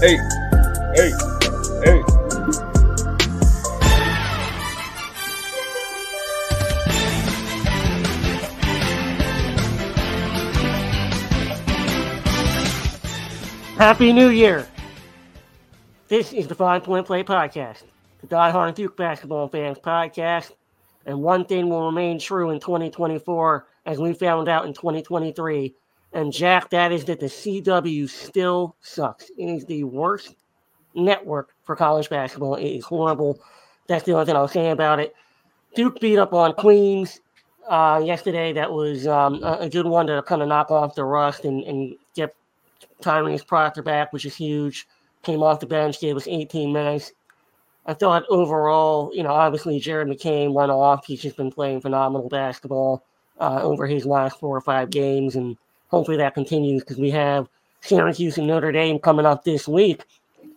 Hey, hey, hey. Happy New Year! This is the Five Point Play Podcast, the Die Hard Duke basketball fans podcast. And one thing will remain true in 2024, as we found out in 2023. And Jack, that is that the CW still sucks. It is the worst network for college basketball. It is horrible. That's the only thing I'll say about it. Duke beat up on Queens uh, yesterday. That was um, a, a good one to kind of knock off the rust and, and get Tyrese Proctor back, which is huge. Came off the bench, gave us 18 minutes. I thought overall, you know, obviously Jared McCain went off. He's just been playing phenomenal basketball uh, over his last four or five games, and hopefully that continues because we have Syracuse and Notre Dame coming up this week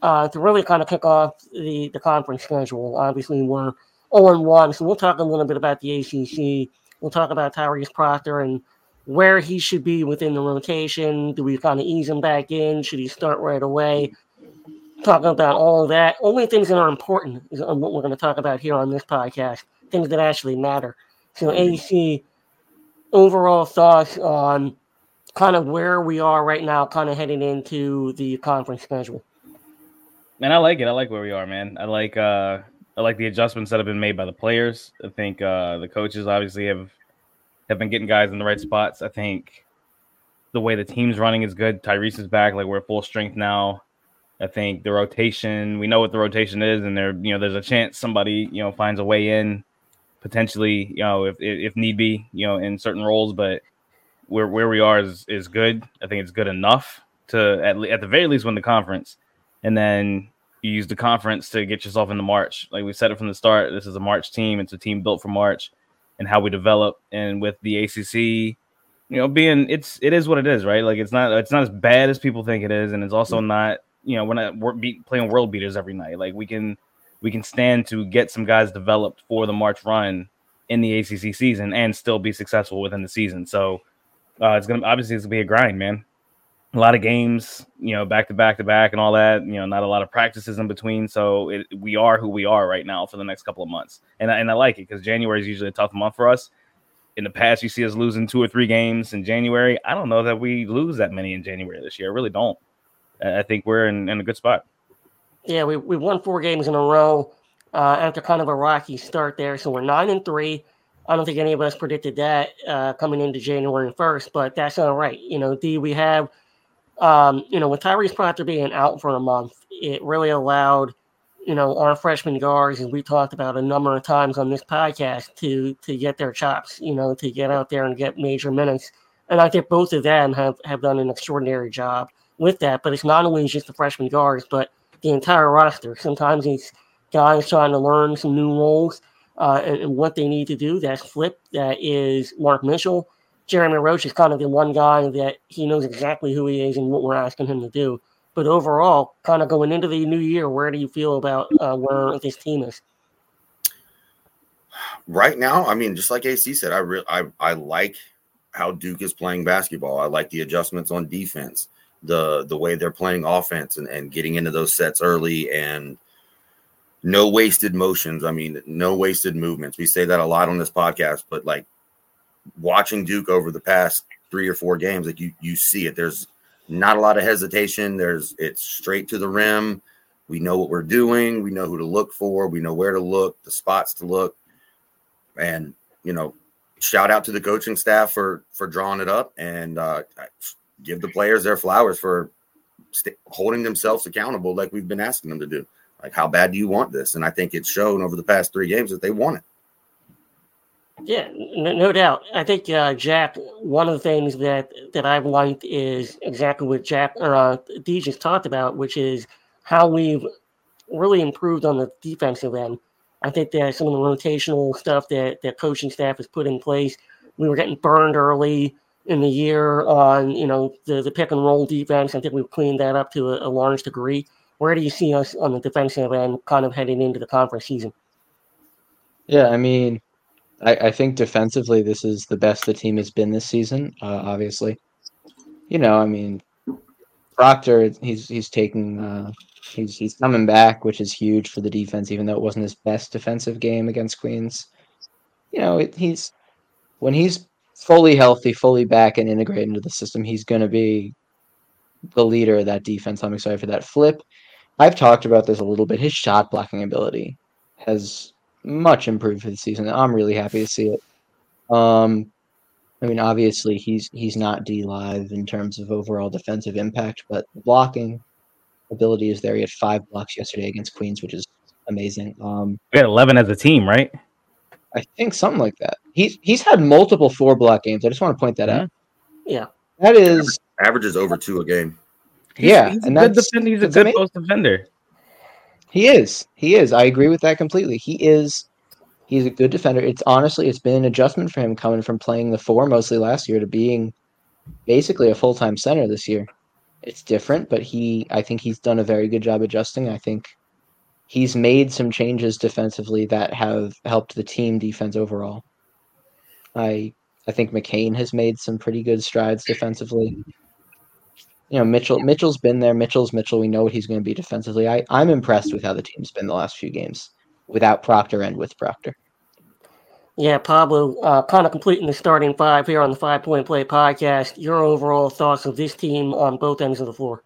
uh, to really kind of kick off the, the conference schedule. Obviously, we're 0 1, so we'll talk a little bit about the ACC. We'll talk about Tyrese Proctor and where he should be within the rotation. Do we kind of ease him back in? Should he start right away? Talking about all of that. Only things that are important is what we're going to talk about here on this podcast. Things that actually matter. So, AC, overall thoughts on kind of where we are right now, kind of heading into the conference schedule. Man, I like it. I like where we are, man. I like uh I like the adjustments that have been made by the players. I think uh the coaches obviously have have been getting guys in the right spots. I think the way the team's running is good. Tyrese is back, like we're full strength now. I think the rotation, we know what the rotation is, and there, you know, there's a chance somebody, you know, finds a way in, potentially, you know, if if need be, you know, in certain roles. But where where we are is is good. I think it's good enough to at at the very least win the conference, and then you use the conference to get yourself into March. Like we said it from the start, this is a March team. It's a team built for March, and how we develop. And with the ACC, you know, being it's it is what it is, right? Like it's not it's not as bad as people think it is, and it's also mm-hmm. not you know we're not we're beat, playing world beaters every night. Like we can we can stand to get some guys developed for the March run in the ACC season and still be successful within the season. So uh, it's gonna obviously it's gonna be a grind, man. A lot of games, you know, back to back to back and all that. You know, not a lot of practices in between. So it, we are who we are right now for the next couple of months, and I, and I like it because January is usually a tough month for us. In the past, you see us losing two or three games in January. I don't know that we lose that many in January this year. I really don't. I think we're in, in a good spot. Yeah, we, we won four games in a row uh, after kind of a rocky start there. So we're nine and three. I don't think any of us predicted that uh, coming into January 1st, but that's all right. You know, D, we have, um, you know, with Tyrese Proctor being out for a month, it really allowed, you know, our freshman guards, and we talked about a number of times on this podcast, to to get their chops, you know, to get out there and get major minutes. And I think both of them have, have done an extraordinary job with that. But it's not only just the freshman guards, but the entire roster. Sometimes it's guys trying to learn some new roles uh, and, what they need to do. That flip. That is Mark Mitchell. Jeremy Roach is kind of the one guy that he knows exactly who he is and what we're asking him to do. But overall, kind of going into the new year, where do you feel about uh, where this team is? Right now, I mean, just like AC said, I really I, I like how Duke is playing basketball. I like the adjustments on defense, the the way they're playing offense and, and getting into those sets early and – no wasted motions. I mean, no wasted movements. We say that a lot on this podcast, but like watching Duke over the past three or four games, like you you see it. There's not a lot of hesitation. There's it's straight to the rim. We know what we're doing. We know who to look for. We know where to look, the spots to look, and you know, shout out to the coaching staff for for drawing it up and uh, give the players their flowers for st- holding themselves accountable, like we've been asking them to do. Like, how bad do you want this? And I think it's shown over the past three games that they want it. Yeah, no, doubt. I think uh, Jack. One of the things that that I've liked is exactly what Jack or uh, just talked about, which is how we've really improved on the defensive end. I think that some of the rotational stuff that that coaching staff has put in place, we were getting burned early in the year on you know the the pick and roll defense. I think we've cleaned that up to a, a large degree where do you see us on the defensive end kind of heading into the conference season? Yeah, I mean, I, I think defensively, this is the best the team has been this season, uh, obviously. You know, I mean, Proctor, he's he's taking uh, he's he's coming back, which is huge for the defense, even though it wasn't his best defensive game against Queens. You know, it, he's when he's fully healthy, fully back and integrated into the system, he's going to be the leader of that defense. I'm excited for that flip. I've talked about this a little bit. His shot blocking ability has much improved for the season. I'm really happy to see it. Um, I mean, obviously he's he's not D live in terms of overall defensive impact, but the blocking ability is there. He had five blocks yesterday against Queens, which is amazing. Um, we had eleven as a team, right? I think something like that. He's he's had multiple four block games. I just want to point that mm-hmm. out. Yeah, that is averages over two a game. He's, yeah, he's and a good defender. He's a good amazing. post defender. He is. He is. I agree with that completely. He is. He's a good defender. It's honestly, it's been an adjustment for him coming from playing the four mostly last year to being basically a full time center this year. It's different, but he, I think he's done a very good job adjusting. I think he's made some changes defensively that have helped the team defense overall. I, I think McCain has made some pretty good strides defensively you know, Mitchell Mitchell's been there. Mitchell's Mitchell. We know what he's going to be defensively. I, I'm impressed with how the team's been the last few games without Proctor and with Proctor. Yeah, Pablo, uh, kind of completing the starting five here on the Five Point Play podcast. Your overall thoughts of this team on both ends of the floor?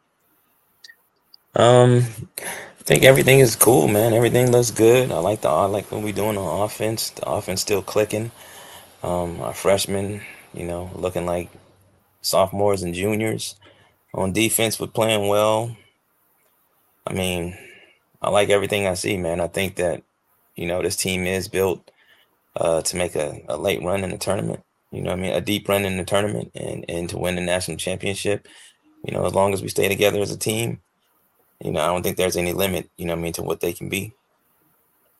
Um, I think everything is cool, man. Everything looks good. I like the I like what we're doing on offense. The offense still clicking. Um, our freshmen, you know, looking like sophomores and juniors on defense with playing well. I mean, I like everything I see, man. I think that, you know, this team is built uh, to make a, a late run in the tournament. You know I mean? A deep run in the tournament and, and to win the national championship. You know, as long as we stay together as a team, you know, I don't think there's any limit, you know I mean, to what they can be.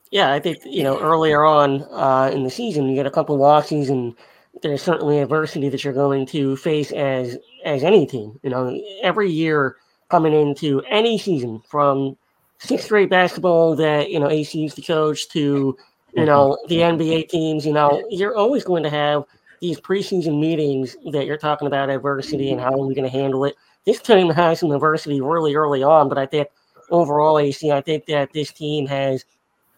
Yeah, I think, you know, earlier on uh, in the season, you get a couple losses and – there's certainly adversity that you're going to face as as any team. You know, every year coming into any season from sixth grade basketball that you know AC used to coach to you mm-hmm. know the NBA teams. You know, you're always going to have these preseason meetings that you're talking about adversity and how are we going to handle it. This team has some adversity really early on, but I think overall, AC, I think that this team has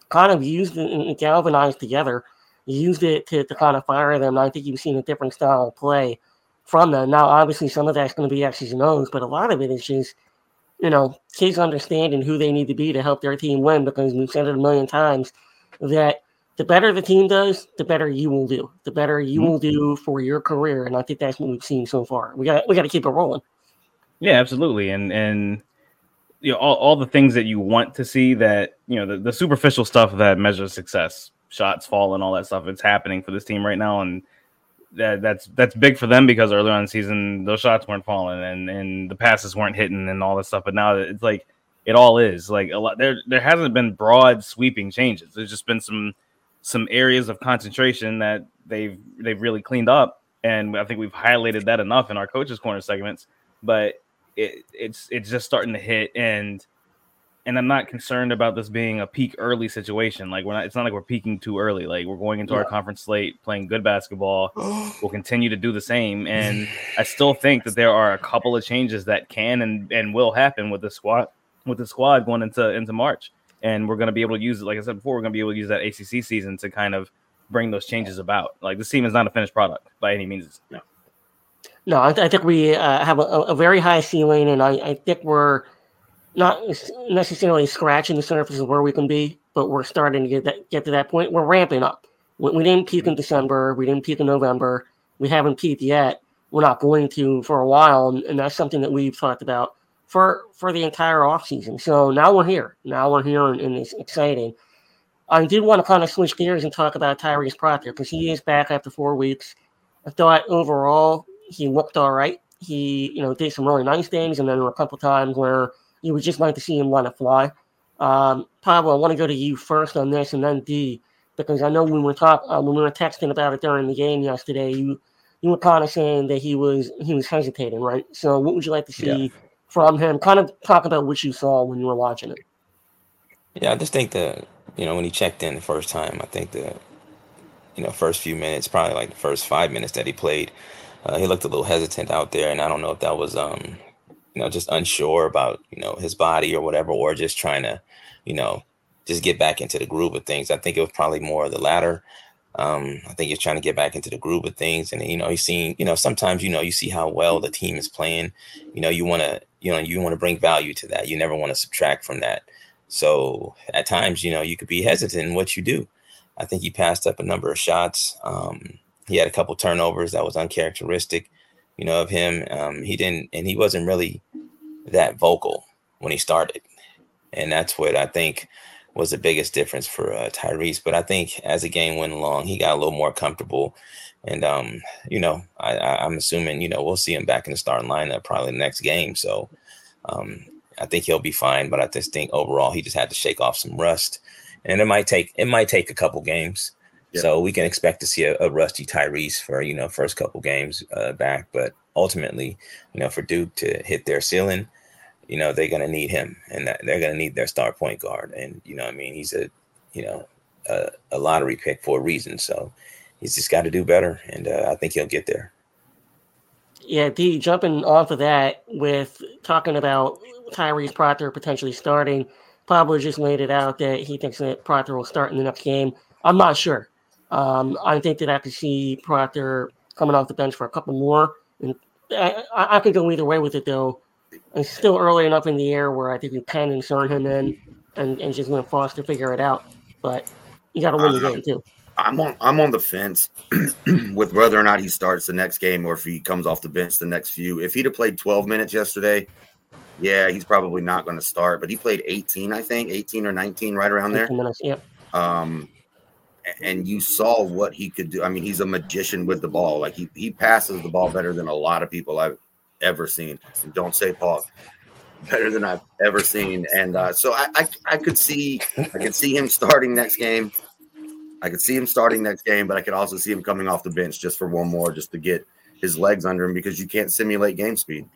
kind of used and galvanized together used it to, to kind of fire them. I think you've seen a different style of play from them. Now, obviously, some of that's going to be X's and O's, but a lot of it is just, you know, kids understanding who they need to be to help their team win because we've said it a million times that the better the team does, the better you will do. The better you mm-hmm. will do for your career. And I think that's what we've seen so far. We got we got to keep it rolling. Yeah, absolutely. And and you know all, all the things that you want to see that you know the, the superficial stuff that measures success shots falling, all that stuff. It's happening for this team right now, and that that's that's big for them because earlier on the season those shots weren't falling and and the passes weren't hitting and all that stuff. But now it's like it all is like a lot. There there hasn't been broad sweeping changes. There's just been some some areas of concentration that they've they've really cleaned up, and I think we've highlighted that enough in our coaches corner segments. But it, it's it's just starting to hit and and I'm not concerned about this being a peak early situation. Like we're not, it's not like we're peaking too early. Like we're going into yeah. our conference slate, playing good basketball. we'll continue to do the same, and I still think that there are a couple of changes that can and, and will happen with the squad with the squad going into into March, and we're going to be able to use it. Like I said before, we're going to be able to use that ACC season to kind of bring those changes about. Like this team is not a finished product by any means. No, no, I, I think we uh, have a, a, very high ceiling, and I, I think we're not necessarily scratching the surface of where we can be, but we're starting to get that get to that point. We're ramping up. We, we didn't peak in December. We didn't peak in November. We haven't peaked yet. We're not going to for a while, and, and that's something that we've talked about for for the entire offseason. So now we're here. Now we're here, and, and it's exciting. I did want to kind of switch gears and talk about Tyrese Proctor because he is back after four weeks. I thought overall he looked all right. He, you know, did some really nice things, and then there were a couple times where you would just like to see him let it fly. Um, Pablo, I want to go to you first on this, and then D, because I know when we were talking, uh, when we were texting about it during the game yesterday, you you were kind of saying that he was he was hesitating, right? So, what would you like to see yeah. from him? Kind of talk about what you saw when you were watching it. Yeah, I just think that you know when he checked in the first time, I think that you know first few minutes, probably like the first five minutes that he played, uh, he looked a little hesitant out there, and I don't know if that was um you know, just unsure about, you know, his body or whatever, or just trying to, you know, just get back into the groove of things. I think it was probably more of the latter. Um, I think he's trying to get back into the groove of things, and you know, he's seeing, you know, sometimes you know you see how well the team is playing. You know, you want to, you know, you want to bring value to that. You never want to subtract from that. So at times, you know, you could be hesitant in what you do. I think he passed up a number of shots. Um, he had a couple turnovers that was uncharacteristic, you know, of him. Um, he didn't, and he wasn't really that vocal when he started, and that's what I think was the biggest difference for uh, Tyrese. But I think as the game went along, he got a little more comfortable. And um, you know, I, am assuming you know we'll see him back in the starting lineup probably the next game. So um, I think he'll be fine. But I just think overall he just had to shake off some rust, and it might take it might take a couple games. So we can expect to see a, a, rusty Tyrese for you know first couple games uh, back. But ultimately, you know, for Duke to hit their ceiling, you know, they're going to need him and they're going to need their star point guard. And, you know, I mean, he's a, you know, a, a lottery pick for a reason. So he's just got to do better. And uh, I think he'll get there. Yeah, D, jumping off of that with talking about Tyrese Proctor potentially starting, Pablo just laid it out that he thinks that Proctor will start in the next game. I'm not sure. Um, I think that I could see Proctor coming off the bench for a couple more. And I, I could go either way with it, though it's still early enough in the year where I think we can insert him in and, and just let Foster figure it out. But you got to win the game too. I'm on I'm on the fence with whether or not he starts the next game or if he comes off the bench the next few. If he'd have played 12 minutes yesterday, yeah, he's probably not going to start. But he played 18, I think, 18 or 19, right around there. Minutes, yep. Um, and you saw what he could do. I mean, he's a magician with the ball. Like he he passes the ball better than a lot of people I've ever seen. And don't say pause. Better than I've ever seen. And uh, so I, I, I could see I could see him starting next game. I could see him starting next game, but I could also see him coming off the bench just for one more, just to get his legs under him because you can't simulate game speed.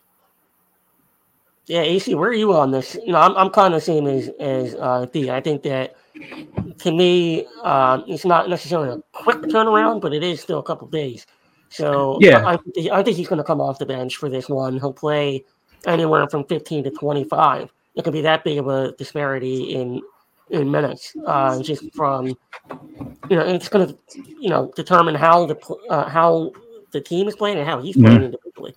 Yeah, AC, where are you on this? You know, I'm, I'm kind of the same as as uh, D. I think that to me, uh, it's not necessarily a quick turnaround, but it is still a couple days. So yeah, I, I think he's going to come off the bench for this one. He'll play anywhere from 15 to 25. It could be that big of a disparity in in minutes, uh, just from you know, it's going to you know determine how the uh, how the team is playing and how he's playing mm-hmm. individually.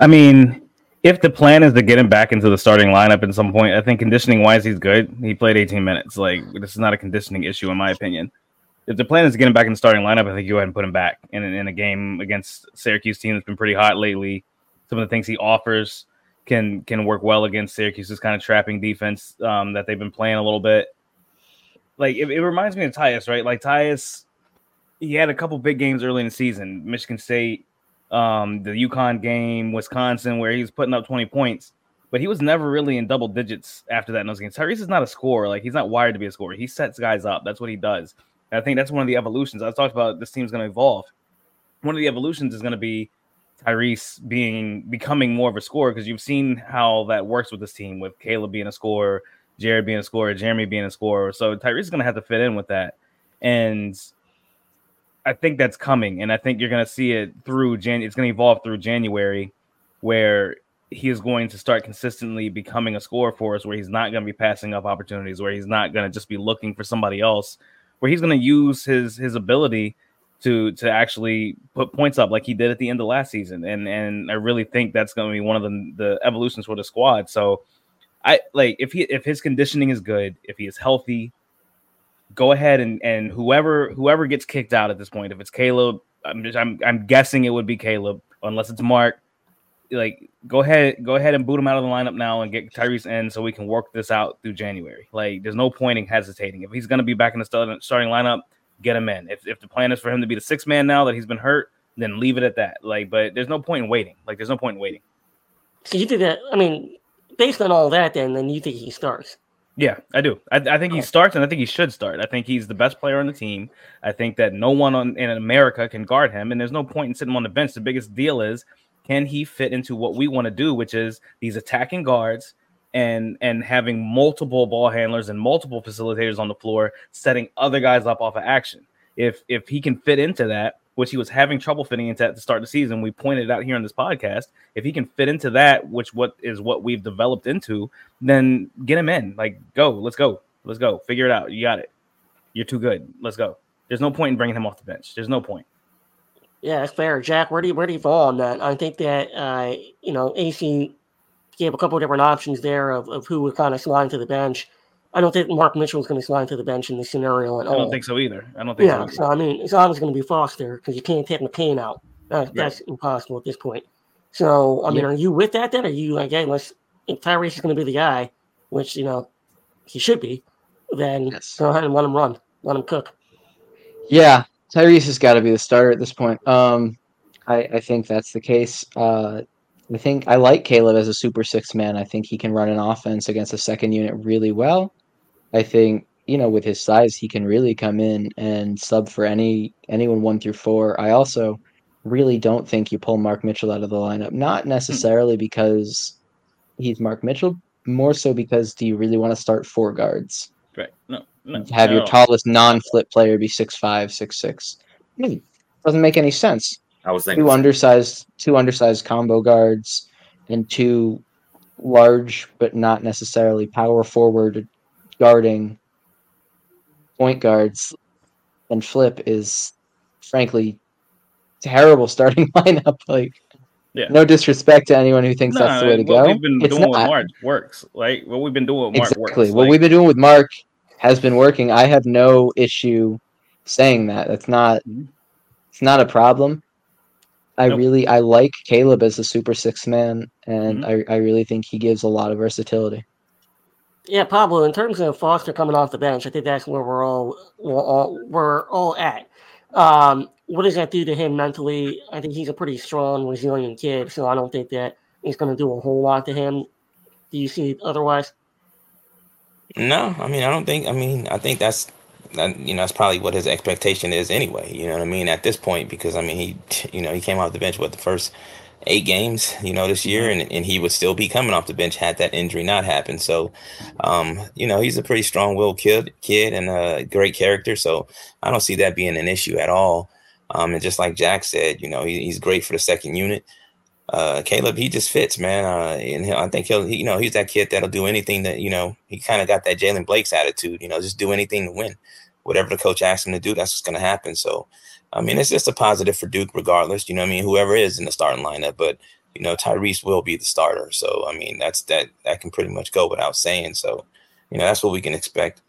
I mean, if the plan is to get him back into the starting lineup at some point, I think conditioning wise he's good. He played 18 minutes. Like this is not a conditioning issue in my opinion if the plan is to get him back in the starting lineup, I think you go ahead and put him back in, in a game against Syracuse team that's been pretty hot lately. Some of the things he offers can can work well against Syracuse's kind of trapping defense um, that they've been playing a little bit. Like it, it reminds me of Tyus, right? Like Tyus, he had a couple big games early in the season, Michigan State, um, the UConn game, Wisconsin, where he was putting up 20 points, but he was never really in double digits after that in those games. Tyrese is not a scorer, like he's not wired to be a scorer. He sets guys up. That's what he does. And I think that's one of the evolutions. I talked about this team's going to evolve. One of the evolutions is going to be Tyrese being becoming more of a scorer because you've seen how that works with this team with Caleb being a scorer, Jared being a scorer, Jeremy being a scorer. So Tyrese is going to have to fit in with that. And I think that's coming. And I think you're going to see it through Jan. It's going to evolve through January where he is going to start consistently becoming a scorer for us, where he's not going to be passing up opportunities, where he's not going to just be looking for somebody else where he's going to use his his ability to to actually put points up like he did at the end of last season. And and I really think that's going to be one of the the evolutions for the squad. So I like if he if his conditioning is good, if he is healthy, go ahead and and whoever whoever gets kicked out at this point, if it's Caleb, I'm just I'm I'm guessing it would be Caleb unless it's Mark like go ahead go ahead and boot him out of the lineup now and get Tyrese in so we can work this out through January. Like there's no point in hesitating. If he's to be back in the starting lineup, get him in. If if the plan is for him to be the sixth man now that he's been hurt, then leave it at that. Like but there's no point in waiting. Like there's no point in waiting. So you think that I mean based on all that then then you think he starts? Yeah, I do. I, I, think he starts, and I think he should start. I think he's the best player on the team. I think that no one on, in America can guard him, and there's no point in sitting him on the bench. The biggest deal is can he fit into what we want to do, which is these attacking guards and and having multiple ball handlers and multiple facilitators on the floor, setting other guys up off of action. If if he can fit into that, which he was having trouble fitting into at the start of the season. We pointed out here in this podcast. If he can fit into that, which what is what we've developed into, then get him in. Like, go, let's go, let's go. Figure it out. You got it. You're too good. Let's go. There's no point in bringing him off the bench. There's no point. Yeah, that's fair. Jack, where do you where do you fall on that? I think that uh, you know, AC gave a couple of different options there of, of who would kind of slide to the bench. I don't think Mark Mitchell is going to slide to the bench in this scenario at all. I don't think so either. I don't think yeah, so. so I mean, it's always going to be Foster because you can't take McCain out. That, Right. That's impossible at this point. So, I mean, Yeah. are you with that then? Are you like, hey, let's, if Tyrese is going to be the guy, which, you know, he should be, then Yes. go ahead and let him run, let him cook. Yeah, Tyrese has got to be the starter at this point. Um, I, I think that's the case. Uh, I think I like Caleb as a super six man. I think he can run an offense against a second unit really well. I think you know with his size, he can really come in and sub for any anyone one through four. I also really don't think you pull Mark Mitchell out of the lineup. Not necessarily because he's Mark Mitchell, more so because do you really want to start four guards? Right. No. No. have your all. tallest non-flip player be six five, six six. Hmm, Doesn't make any sense. I was thinking Two undersized, two undersized combo guards, and two large but not necessarily power forward guarding point guards. And flip is, frankly, terrible starting lineup. Like, Yeah. no disrespect to anyone who thinks that's the way to what go. we've been It's doing with. Mark works. Like what we've been doing with Mark exactly works. what Like, we've been doing with mark has been working i have no issue saying that that's not Mhm. it's not a problem i Nope. really i like caleb as a super six man and Mm-hmm. I, I really think he gives a lot of versatility Yeah, Pablo. In terms of Foster coming off the bench, I think that's where we're all we're all, we're all at. Um, what does that do to him mentally? I think he's a pretty strong, resilient kid, so I don't think that it's going to do a whole lot to him. Do you see otherwise? No, I mean, I don't think. I mean, I think that's that. You know, that's probably what his expectation is anyway. You know what I mean? At this point, because I mean, he, you know, he came off the bench with the first eight games, you know, this year, and and he would still be coming off the bench had that injury not happened. So, um, you know, he's a pretty strong-willed kid, kid, and a great character. So, I don't see that being an issue at all. Um, and just like Jack said, you know, he, he's great for the second unit. Uh, Caleb, he just fits, man. Uh, and he'll, I think he'll, he, you know, he's that kid that'll do anything that, you know, he kind of got that Jaylen Blakes' attitude, you know, just do anything to win. Whatever the coach asks him to do, that's what's going to happen. So, I mean, it's just a positive for Duke, regardless. You know, what I mean, whoever is in the starting lineup, but you know, Tyrese will be the starter. So, I mean, that's that that can pretty much go without saying. So, you know, that's what we can expect.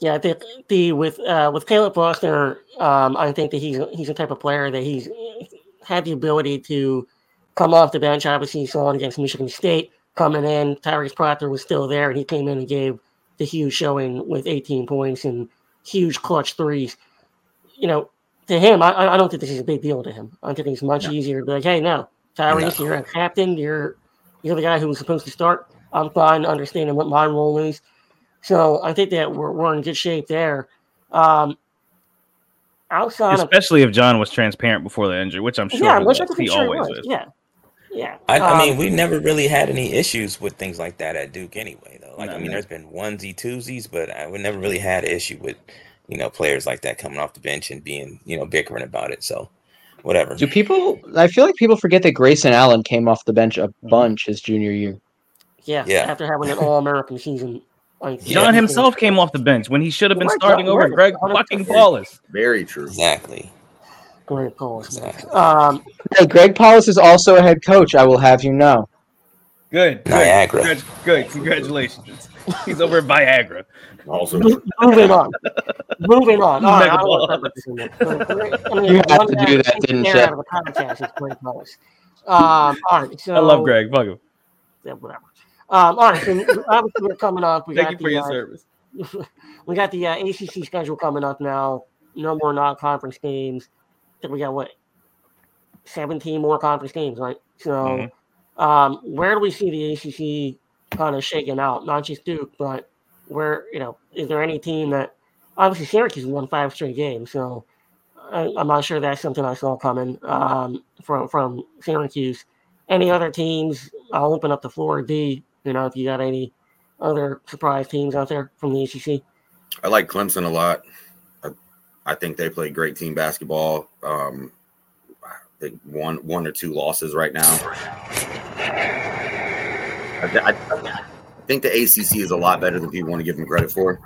Yeah, I think the with uh, with Caleb Foster, um, I think that he's he's the type of player that he's had the ability to come off the bench. Obviously, you saw against Michigan State coming in. Tyrese Proctor was still there, and he came in and gave the huge showing with 18 points and huge clutch threes. You know, to him, I, I don't think this is a big deal to him. I think it's much No. easier to be like, hey, no, Tyrese, No. you're a captain. You're you're the guy who was supposed to start. I'm fine understanding what my role is. So I think that we're, we're in good shape there. Um, outside of especially if John was transparent before the injury, which I'm sure yeah, he, which was. he sure always was. is. Yeah, yeah. I, I Um, mean, we never really had any issues with things like that at Duke anyway, though. Like, No, I mean, no. there's been onesie twosies, but I, we never really had an issue with, you know, players like that coming off the bench and being, you know, bickering about it. So, whatever. do people i feel like people forget that grayson allen came off the bench a Mm-hmm. bunch his junior year yeah, Yeah. After having an All American season, like Yeah. John himself came off the bench when he should have been Right, starting John, over right. Greg fucking himself. Paulus. very true. Exactly. Greg Paulus. Exactly. Um, hey greg paulus is also a head coach i will have you know Good. good, Niagara. Good. Good. Congratulations. He's over at Viagra. Also, moving on. moving on. All right, I Mega don't want to ball. talk about this anymore. I mean, You had one to do that, didn't the you? Out of the podcast is Greg Paulus. Um, all right, so I love Greg. Fuck him. Yeah, whatever. Um, all right, so obviously we're coming up. We Thank got you for the, your uh, service. we got the uh, ACC schedule coming up now. No more non-conference games. I we got what seventeen more conference games, right? So, Mhm. um, where do we see the ACC kind of shaking out? Not just Duke, but where you know, is there any team that obviously Syracuse won five straight games, so I, I'm not sure that's something I saw coming um, from from Syracuse. Any other teams? I'll open up the floor. D, you know, if you got any other surprise teams out there from the ACC. I like Clemson a lot. I, I think they play great team basketball. Um, I think one one or two losses right now. I, I, I think the ACC is a lot better than people want to give them credit for.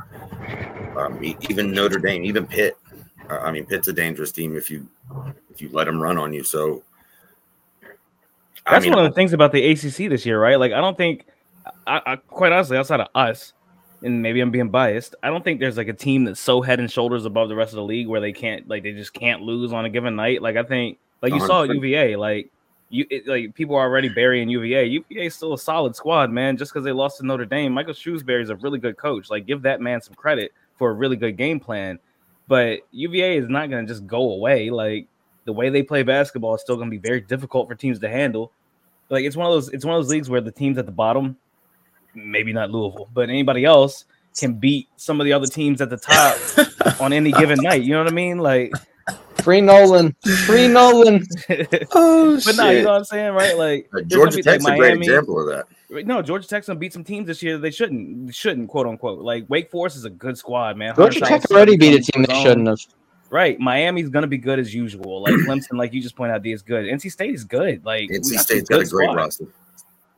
Um, even Notre Dame, even Pitt. Uh, I mean, Pitt's a dangerous team if you if you let them run on you. So that's mean, one of the things about the ACC this year, right? Like, I don't think, I, I, quite honestly, outside of us, and maybe I'm being biased, I don't think there's like a team that's so head and shoulders above the rest of the league where they can't, like, they just can't lose on a given night. Like, I think, like you 100%. saw at UVA, like you, it, like people are already burying UVA. UVA is still a solid squad, man. Just because they lost to Notre Dame, Micah Shrewsberry is a really good coach. Like, give that man some credit for a really good game plan. But UVA is not going to just go away. Like the way they play basketball is still going to be very difficult for teams to handle. Like it's one of those it's one of those leagues where the teams at the bottom, maybe not Louisville, but anybody else can beat some of the other teams at the top on any given night. You know what I mean? Like Free Nolan. Free Nolan. oh, but shit. no, you know what I'm saying, right? Like Georgia Tech's like, a great example of that. No, Georgia Tech's gonna beat some teams this year. They shouldn't, shouldn't, quote unquote. Like Wake Forest is a good squad, man. Georgia Tech already beat a team they shouldn't have. Right, Miami's gonna be good as usual. Like Clemson, like you just pointed out, D is good. NC State is good. Like NC State's got a great roster.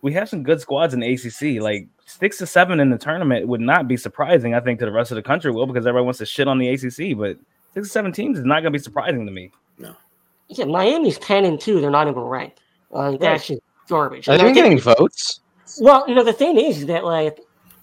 We have some good squads in the ACC. Like six to seven in the tournament would not be surprising. I think to the rest of the country will because everyone wants to shit on the ACC, but six to seven teams is not gonna be surprising to me. No. Yeah, Miami's ten and two. They're not even ranked. Uh, right. That's just garbage. Are they getting votes? Well, you know the thing is that like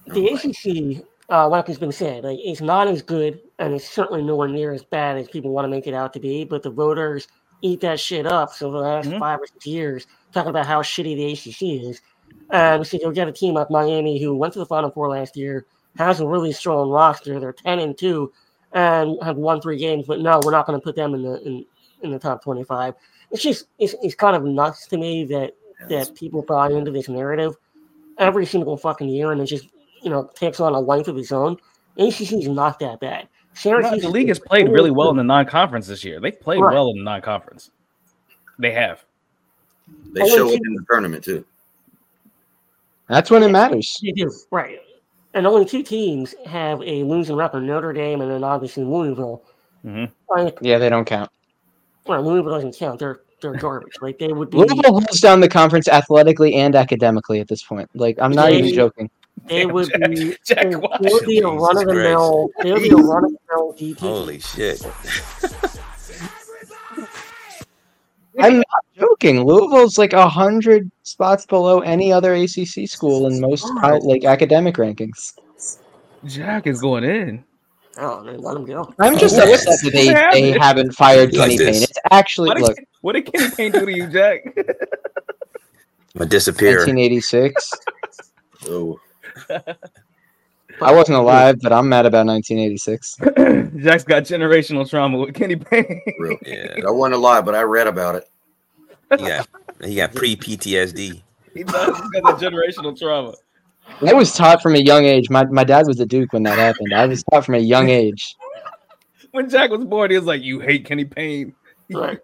the ACC uh, like has been said, like it's not as good and it's certainly nowhere near as bad as people want to make it out to be. But the voters eat that shit up. So the last mm-hmm. five or six years, talking about how shitty the ACC is, and so you'll get a team like Miami who went to the Final Four last year, has a really strong roster. They're ten and two, and have won three games. But no, we're not going to put them in the in, in the top twenty five. It's just it's, it's kind of nuts to me that that people buy into this narrative every single fucking year, and it just you know takes on a life of its own. ACC is not that bad. Syracuse no, the league has played really well in the non-conference this year. They played right. well in the non-conference. They have. They show up in the tournament too. That's when it matters. They do right, and only two teams have a losing record: Notre Dame and then obviously Louisville. Mm-hmm. Like, yeah, they don't count. Well, Louisville doesn't count. They're they're garbage. Like they would be. Louisville holds down the conference athletically and academically at this point. Like I'm not they, even joking. They would Jack, be. Jack, they, would be a run of the mill. They would be a run of the mill DP. Holy shit! I'm not joking. Louisville's like a hundred spots below any other ACC school in most out, like academic rankings. Jack is going in. Oh, man, let him go. I'm just upset that they, they haven't fired Kenny Payne. It's actually what look. Did, what did Kenny Payne do to you, Jack? I'm disappear. 1986. oh. I wasn't alive, but I'm mad about 1986. Jack's got generational trauma with Kenny Payne. Real. Yeah. I wasn't alive, but I read about it. Yeah, he got pre PTSD. He does. He's got the generational trauma. I was taught from a young age. My my dad was a Duke when that happened. I was taught from a young age. when Jack was born, he was like, "You hate Kenny Payne." Right.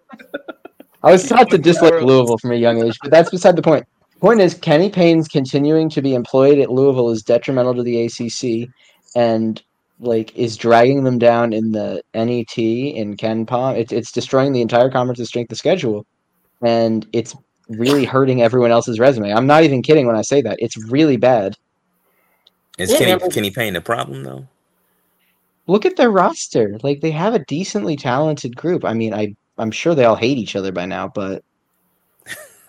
I was taught to dislike Louisville from a young age, but that's beside the point. Point is, Kenny Payne's continuing to be employed at Louisville is detrimental to the ACC, and like is dragging them down in the NET in KenPom. It's it's destroying the entire conference's strength of schedule, and it's really hurting everyone else's resume. I'm not even kidding when I say that. It's really bad. Is yeah, Kenny Kenny Payne a problem though? Look at their roster. Like they have a decently talented group. I mean, I I'm sure they all hate each other by now, but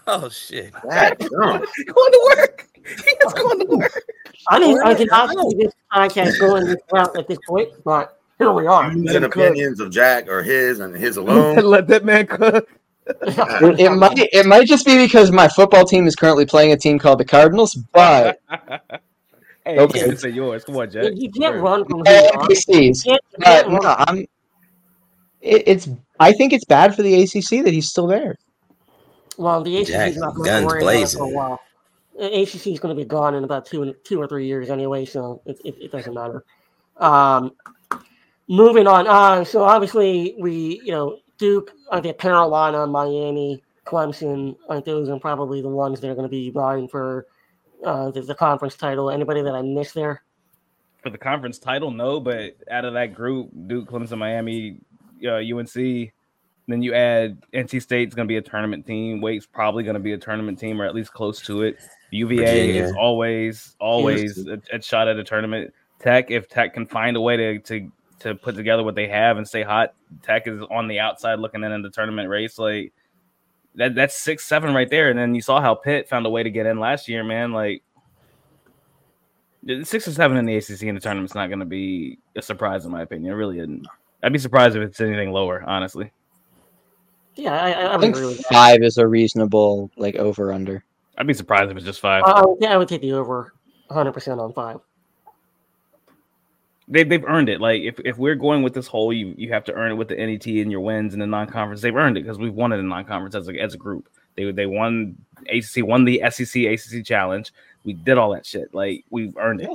oh shit, that, going to work. He's going to work. I mean, I did not see this podcast going this route at this point, but here we are. And opinions of Jack or his and his alone. Let that man cook it, it, might it might just be because my football team is currently playing a team called the Cardinals, but hey, okay, you say yours. Come on, Jack. You can't run from here. But no, I'm. It, it's. I think it's bad for the ACC that he's still there. Well, the ACC is not going to worry blazing. about it for a while. The ACC is going to be gone in about two two or three years anyway, so it, it, it doesn't matter. Um, moving on. Uh, so obviously we, you know, Duke, I think Carolina, Miami, Clemson, I think those are probably the ones that are going to be vying for uh, the, the, conference title. Anybody that I missed there? For the conference title, no, but out of that group, Duke, Clemson, Miami, uh, UNC. Then you add NC State's going to be a tournament team. Wake's probably going to be a tournament team, or at least close to it. UVA Virginia. is always always a, a shot at a tournament. Tech, if Tech can find a way to to to put together what they have and stay hot, Tech is on the outside looking in in the tournament race. Like that, that's six seven right there. And then you saw how Pitt found a way to get in last year, man. Like six or seven in the ACC in the tournament's not going to be a surprise in my opinion. It really isn't. I'd be surprised if it's anything lower, honestly. Yeah, I, I, I I think agree five is a reasonable like over under. I'd be surprised if it's just five. I, I would, yeah, I would take the over 100% on five. they they've earned it. Like if, if we're going with this whole, you you have to earn it with the NET and your wins and the non conference. They've earned it because we've won it in non conference as a as a group. They they won ACC, won the SEC ACC challenge. We did all that shit. Like we've earned it.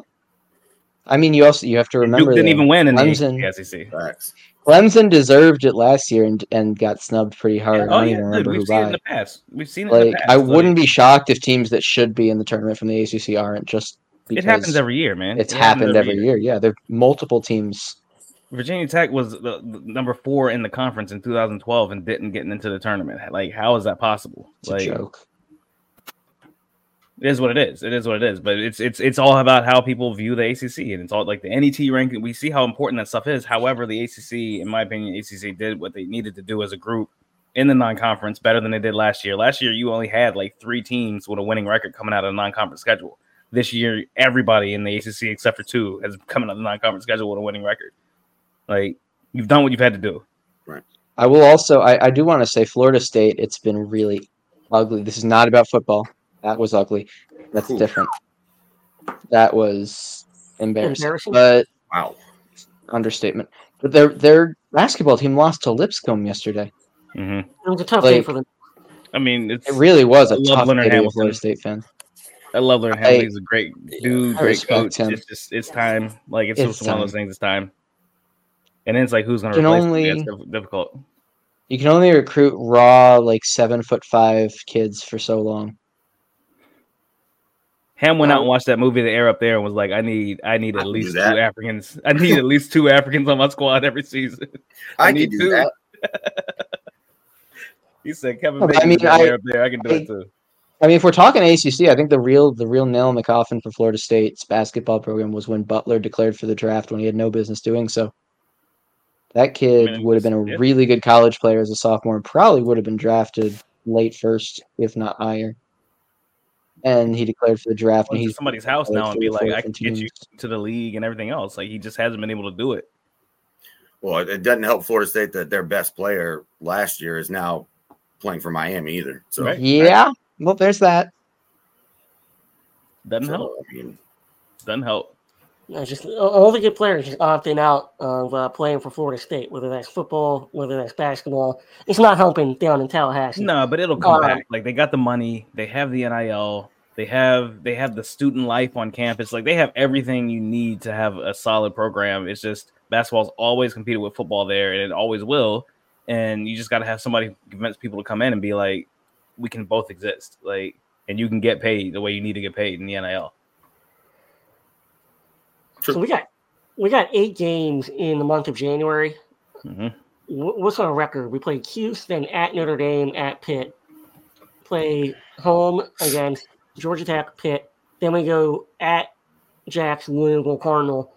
I mean, you also you have to remember Duke didn't though, even win in the Clemson- ACC. SEC. Facts. Clemson deserved it last year and and got snubbed pretty hard. I Oh don't yeah, even dude, remember we've who seen it in the past. We've seen it. in Like the past. I Like, wouldn't be shocked if teams that should be in the tournament from the ACC aren't just It happens every year, man. it's It happens happened every year. Yeah, there are multiple teams. Virginia Tech was the, the number four in the conference in 2012 and didn't get into the tournament. Like, how is that possible? It's like, a joke. It is what it is. It is what it is. But it's it's it's all about how people view the ACC, and it's all like the NET ranking. We see how important that stuff is. However, the ACC, in my opinion, ACC did what they needed to do as a group in the non-conference better than they did last year. Last year, you only had like three teams with a winning record coming out of the non-conference schedule. This year, everybody in the ACC except for two has coming out of the non-conference schedule with a winning record. Like you've done what you've had to do. Right. I will also I, I do want to say Florida State, it's been really ugly. This is not about football. That was ugly. That's Cool. different. That was embarrassing. Embarrassing? But Wow. understatement. But their their basketball team lost to Lipscomb yesterday. hmm It was a tough day Like- for them. I mean, it's It really was I a love tough Leonard day to be a Hamilton. Florida State fan. I love Leonard I- Hamilton. He's a great dude, I great coach. him. It's just it's time. Like it's, It's just one of those things. It's time. And then it's like who's going to Can replace only- him? It's difficult. You can only recruit raw like seven foot five kids for so long. Ham went out and um, watched that movie, The Air Up There, and was like, "I need, I need at can least two. Africans. I need at least two Africans on my squad every season." I, need can do two. that. He said, "Kevin No, but Bacon, I mean, I, I- Air Up There. I can do I- it too." I mean, if we're talking ACC, I think the real the real nail in the coffin for Florida State's basketball program was when Butler declared for the draft when he had no business doing so. That kid mean, would have been a yeah. really good college player as a sophomore and probably would have been drafted late first, if not higher. And he declared for the draft, Went and he's somebody's house now and be like, "I can different get you to the league and everything else." Like he just hasn't been able to do it. Well, it- it doesn't help Florida State that their best player last year is now playing for Miami either. So, Right. yeah. Well, there's that. Doesn't so, help. I mean, Doesn't help. Yeah, just all the good players just opting out of uh, playing for Florida State, whether that's football, whether that's basketball. It's not helping down in Tallahassee. No, but it'll come Uh, back. Like they got the money, they have the NIL, they have they have the student life on campus. Like they have everything you need to have a solid program. It's just basketball's always competed with football there, and it always will. And you just got to have somebody convince people to come in and be like, we can both exist. Like, and you can get paid the way you need to get paid in the NIL. So we got we got eight games in the month of January. hmm Wh- What's our record? We played Houston at Notre Dame at Pitt. Play home against Georgia Tech, Pitt. Then we go at Jackson, Louisville Cardinal,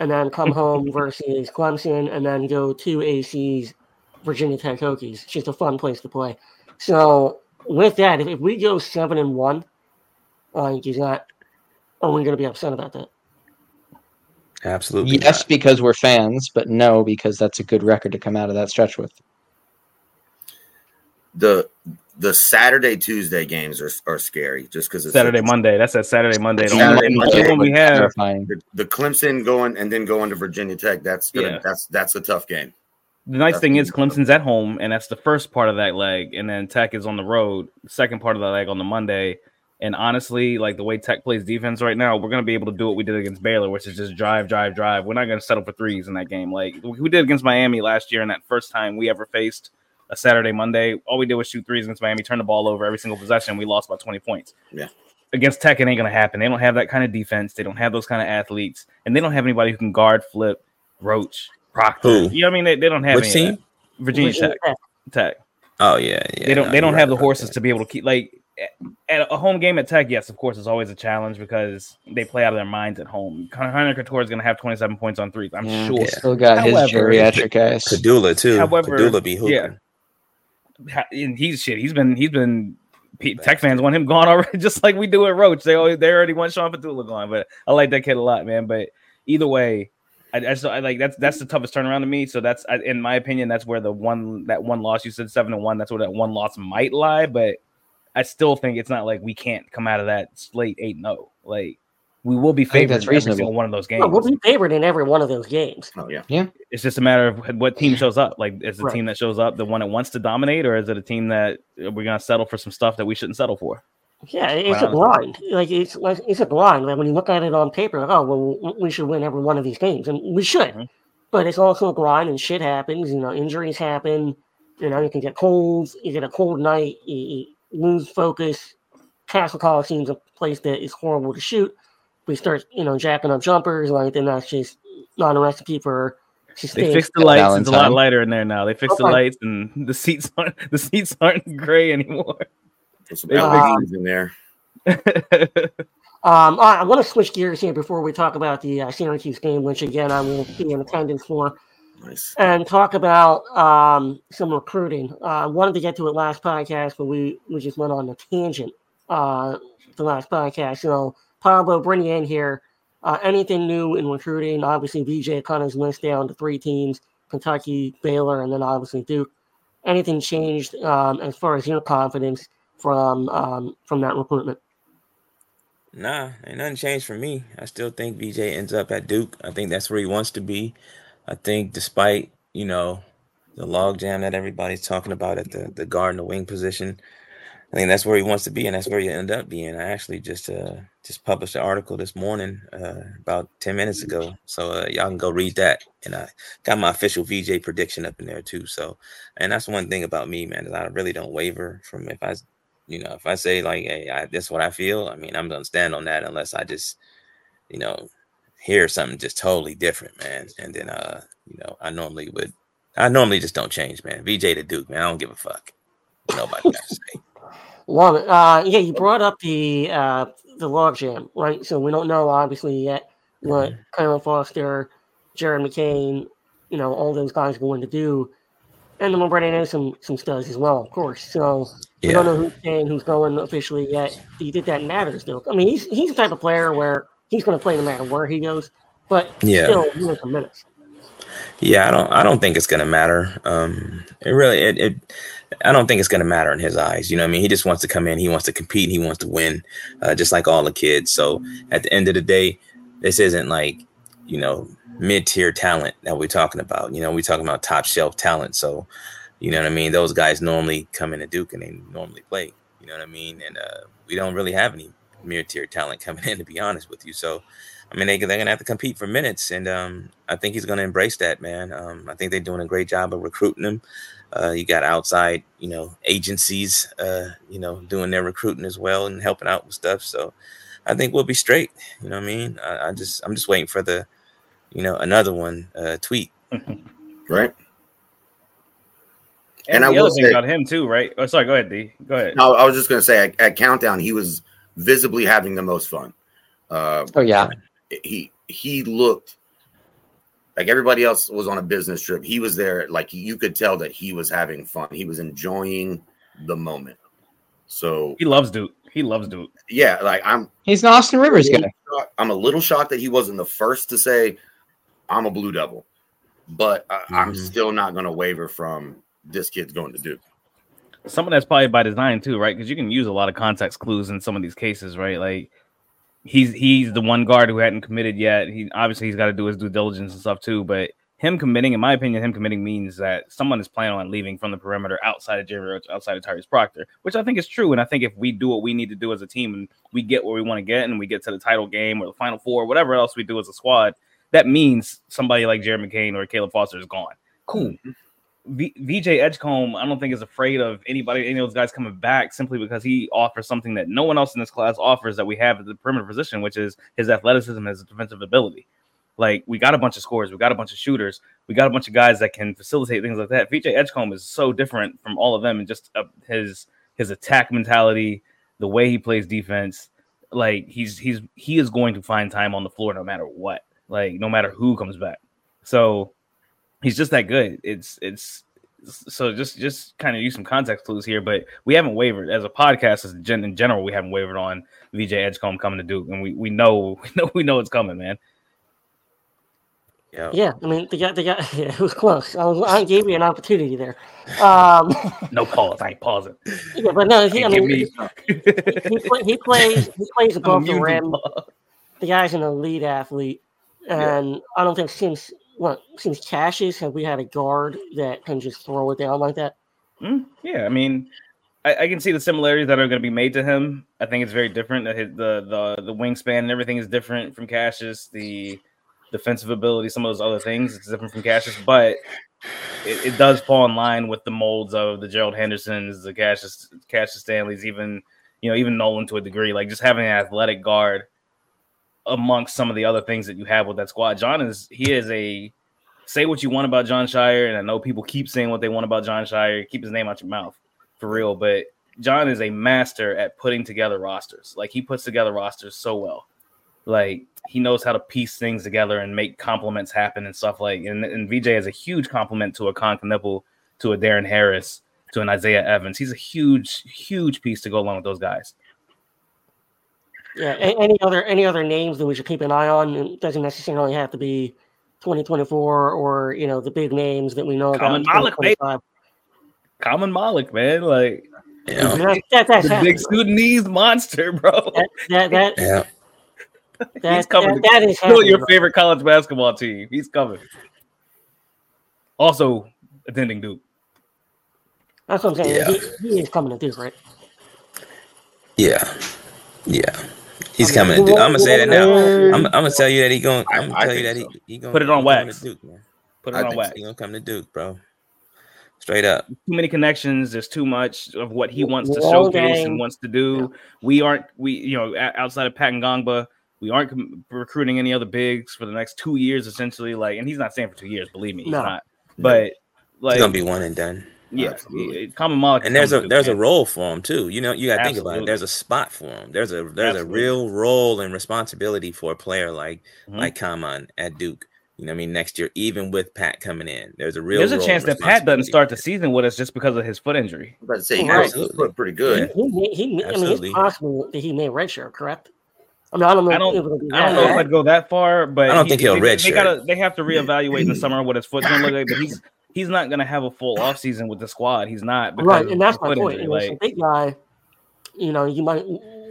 and then come home versus Clemson, and then go to AC's Virginia Tech Hokies. It's just a fun place to play. So with that, if, if we go seven and one, like is that are we going to be upset about that? Absolutely. Yes, not. because we're fans, but no, because that's a good record to come out of that stretch with. the the Saturday Tuesday games are, are scary just because it's Saturday, Monday. That's that Saturday, Monday. The Saturday, only, the Monday. only we have. The, the Clemson going and then going to Virginia Tech. That's gonna, Yeah. that's that's a tough game. The nice That's thing is be tough. Clemson's at home, and that's the first part of that leg, and then Tech is on the road. The second part of the leg on the Monday. And honestly, like the way Tech plays defense right now, we're gonna be able to do what we did against Baylor, which is just drive, drive, drive. We're not gonna settle for threes in that game, like we did against Miami last year. And that first time we ever faced a Saturday, Monday, all we did was shoot threes against Miami, turn the ball over every single possession. We lost by twenty points. Yeah. Against Tech, it ain't gonna happen. They don't have that kind of defense. They don't have those kind of athletes, and they don't have anybody who can guard, flip, roach, Proctor. Who? You know what I mean? They, they don't have Which any team? Virginia, Virginia Tech. Tech. Tech. Oh yeah, yeah. they don't no, they don't you're have the right about horses that. to be able to keep like at a home game at Tech. Yes, of course, it's always a challenge because they play out of their minds at home. Hunter Cattoor is going to have 27 points on threes. I'm Yeah. sure. Yeah. Still got his However, geriatric ass. Pedulla too. However, Pedulla be hooping. yeah. And he's shit. He's been he's been P- Tech fans want him gone already, just like we do at Roach. They always, they already want Sean Pedulla gone, but I like that kid a lot, man. But either way, I, I, just, I like that's that's the toughest turnaround to me. So that's I, in my opinion, that's where the one that one loss you said seven to one. That's where that one loss might lie, but I still think it's not like we can't come out of that slate eight no. Like we will be favored that's in every reasonable. single one of those games. No, we'll be favored in every one of those games. Oh yeah. Yeah. It's just a matter of what team shows up. Like, is the Right. team that shows up the one that wants to dominate, or is it a team that we're gonna settle for some stuff that we shouldn't settle for? Yeah, it's a Wow. grind. Like it's like it's a grind. Like when you look at it on paper, like, oh well, we should win every one of these games, and we should. Mhm. But it's also a grind, and shit happens. You know, injuries happen. You know, you can get colds. You get a cold night. You, you lose focus. Cassell Coliseum's a place that is horrible to shoot. We start, you know, jacking up jumpers. Like then that's just not a recipe for They fixed the lights; it's a lot lighter in there now. They fixed the lights, and the seats aren't the seats aren't gray anymore. Put some Uh, in there. Um, all right, I want to switch gears here before we talk about the uh, Syracuse game, which again I will be in attendance for. Nice. and talk about um, some recruiting. Uh, I wanted to get to it last podcast, but we, we just went on a tangent uh, the last podcast. You know, Pablo, bring you in here. Uh, anything new in recruiting? Obviously, VJ cut his list down to three teams Kentucky, Baylor, and then obviously Duke. Anything changed um, as far as your confidence from um, from that recruitment? Nah, ain't nothing changed for me. I still think VJ ends up at Duke. I think that's where he wants to be. I think despite, you know, the logjam that everybody's talking about at the, the guard and the wing position, I think that's where he wants to be and that's where you end up being. I actually just uh just published an article this morning, uh about 10 minutes ago. So uh, y'all can go read that. And I got my official VJ prediction up in there too. So and that's one thing about me, man, is I really don't waver from if I you know, if I say like, hey, I, this is what I feel, I mean, I'm gonna stand on that unless I just, you know, hear something just totally different, man. And then, uh, you know, I normally would, I normally just don't change, man. VJ to Duke, man, I don't give a fuck. Nobody got to say. Love it. Uh, yeah, you brought up the uh, the logjam, right? So we don't know obviously yet what Mhm. Caleb Foster, Jared McCain, you know, all those guys are going to do. And then we're bringing in some some studs as well, of course. So we don't know who's staying, who's going officially yet. Do you think that matters though? I mean, he's he's the type of player where he's going to play no matter where he goes, but Yeah. still, he wants some minutes. yeah. I don't, I don't think it's gonna matter. Um, it really, it, it I don't think it's gonna matter in his eyes. You know, what I mean, he just wants to come in, he wants to compete, he wants to win, uh, just like all the kids. So at the end of the day, this isn't like, you know, mid tier talent that we're talking about. You know, we're talking about top shelf talent. So, you know what I mean? Those guys normally come in into Duke and they normally play. You know what I mean? And uh, we don't really have any mid tier talent coming in, to be honest with you. So, I mean, they, they're going to have to compete for minutes. And um, I think he's going to embrace that, man. Um, I think they're doing a great job of recruiting him. Uh, you got outside, you know, agencies, uh, you know, doing their recruiting as well and helping out with stuff. So I think we'll be straight. You know what I mean? I, I just, I'm just waiting for the, you know, another one uh, tweet. Right. And, And I the will thing say- about him too, right? Oh, sorry. Go ahead, D. Go ahead. No, I was just gonna say at, at countdown, he was visibly having the most fun. Uh, Oh yeah, he he looked like everybody else was on a business trip. He was there, like you could tell that he was having fun. He was enjoying the moment. So He loves Duke. He loves Duke. yeah, like I'm he's an Austin Rivers guy. I'm a little shocked that he wasn't the first to say I'm a Blue Devil, but I, I'm Mhm. still not going to waver from this kid's going to Duke. Some of that's probably by design too, right? Because you can use a lot of context clues in some of these cases, right? Like he's he's the one guard who hadn't committed yet. He obviously he's got to do his due diligence and stuff too. But him committing, in my opinion, him committing means that someone is planning on leaving from the perimeter outside of Jerry Roach, outside of Tyrese Proctor, which I think is true. And I think if we do what we need to do as a team and we get where we want to get and we get to the title game or the final four, or whatever else we do as a squad, that means somebody like Jared McCain or Caleb Foster is gone. Cool. Mm-hmm. VJ Edgecombe, I don't think is afraid of anybody, any of those guys coming back simply because he offers something that no one else in this class offers that we have at the perimeter position, which is his athleticism, his defensive ability. Like we got a bunch of scores, we got a bunch of shooters, we got a bunch of guys that can facilitate things like that. VJ Edgecombe is so different from all of them, and just uh, his his attack mentality, the way he plays defense. Like he's he's he is going to find time on the floor no matter what. Like no matter who comes back. So he's just that good. It's it's so just just kind of use some context clues here, but we haven't wavered as a podcast. As gen, in general, we haven't wavered on VJ Edgecombe coming to Duke, and we we know we know we know it's coming, man. Yeah, yeah. I mean, the guy, the guy, yeah, it was close. I, was, I gave you an opportunity there. Um, no pause. I ain't pausing. Yeah, but no, he, I mean, me. he, he, play, he, plays he plays above the rim. The guy's an elite athlete, and yeah. I don't think since what since Cassius have we had a guard that can just throw it down like that? Mm, yeah, I mean, I, I, can see the similarities that are going to be made to him. I think it's very different. The the the wingspan and everything is different from Cassius. The defensive ability, some of those other things, it's different from Cassius, but it, it does fall in line with the molds of the Gerald Hendersons, the Cassius Cassius Stanleys, even you know even Nolan to a degree. Like just having an athletic guard amongst some of the other things that you have with that squad. John is he is a say what you want about Jon Scheyer, and I know people keep saying what they want about Jon Scheyer. Keep his name out your mouth for real, but John is a master at putting together rosters. Like he puts together rosters so well. Like he knows how to piece things together and make compliments happen and stuff like. And, and VJ is a huge compliment to a Kon Knueppel, to a Darren Harris, to an Isaiah Evans. He's a huge, huge piece to go along with those guys. Yeah. Any other any other names that we should keep an eye on? It doesn't necessarily have to be 2024 or you know the big names that we know Common about. Malik, Khaman Maluach, man. Like yeah. that, that, that's the big Sudanese monster, bro. That, that, that yeah. That, He's coming. That, that is still your bro. favorite college basketball team. He's coming. Also attending Duke. That's what I'm saying. Yeah. He, he is coming to Duke, right? Yeah. Yeah. He's coming to Duke. I'm gonna say that now. I'm, I'm gonna tell you that he going. I'm gonna tell you that he, he going. To put it on wax. Duke, man. Put it I on wax. He gonna come to Duke, bro. Straight up. Too many connections. There's too much of what he wants to showcase and wants to do. Yeah. We aren't. We you know outside of Pat Ngongba, we aren't recruiting any other bigs for the next two years, essentially. Like, and he's not staying for two years. Believe me, he's no. not. But like, it's gonna be one and done. Yeah, Khaman Maluach, and there's a there's man. a role for him too. You know, you got to think about it. There's a spot for him. There's a there's Absolutely. a real role and responsibility for a player like mm-hmm. like Khaman at Duke. You know, I mean, next year, even with Pat coming in, there's a real. There's a chance that Pat doesn't start the season with us just because of his foot injury. I'm about to say, he right. foot pretty good. He, he, he I mean, it's possible that he may redshirt, correct? I mean, I don't know. I don't, I don't know if I'd go that far, but I don't he, think he'll redshirt. They, gotta, they have to reevaluate in the summer what his foot's gonna look like. But he's he's not gonna have a full off season with the squad. He's not right, and that's my point. Injury, like, a big guy, you know, you might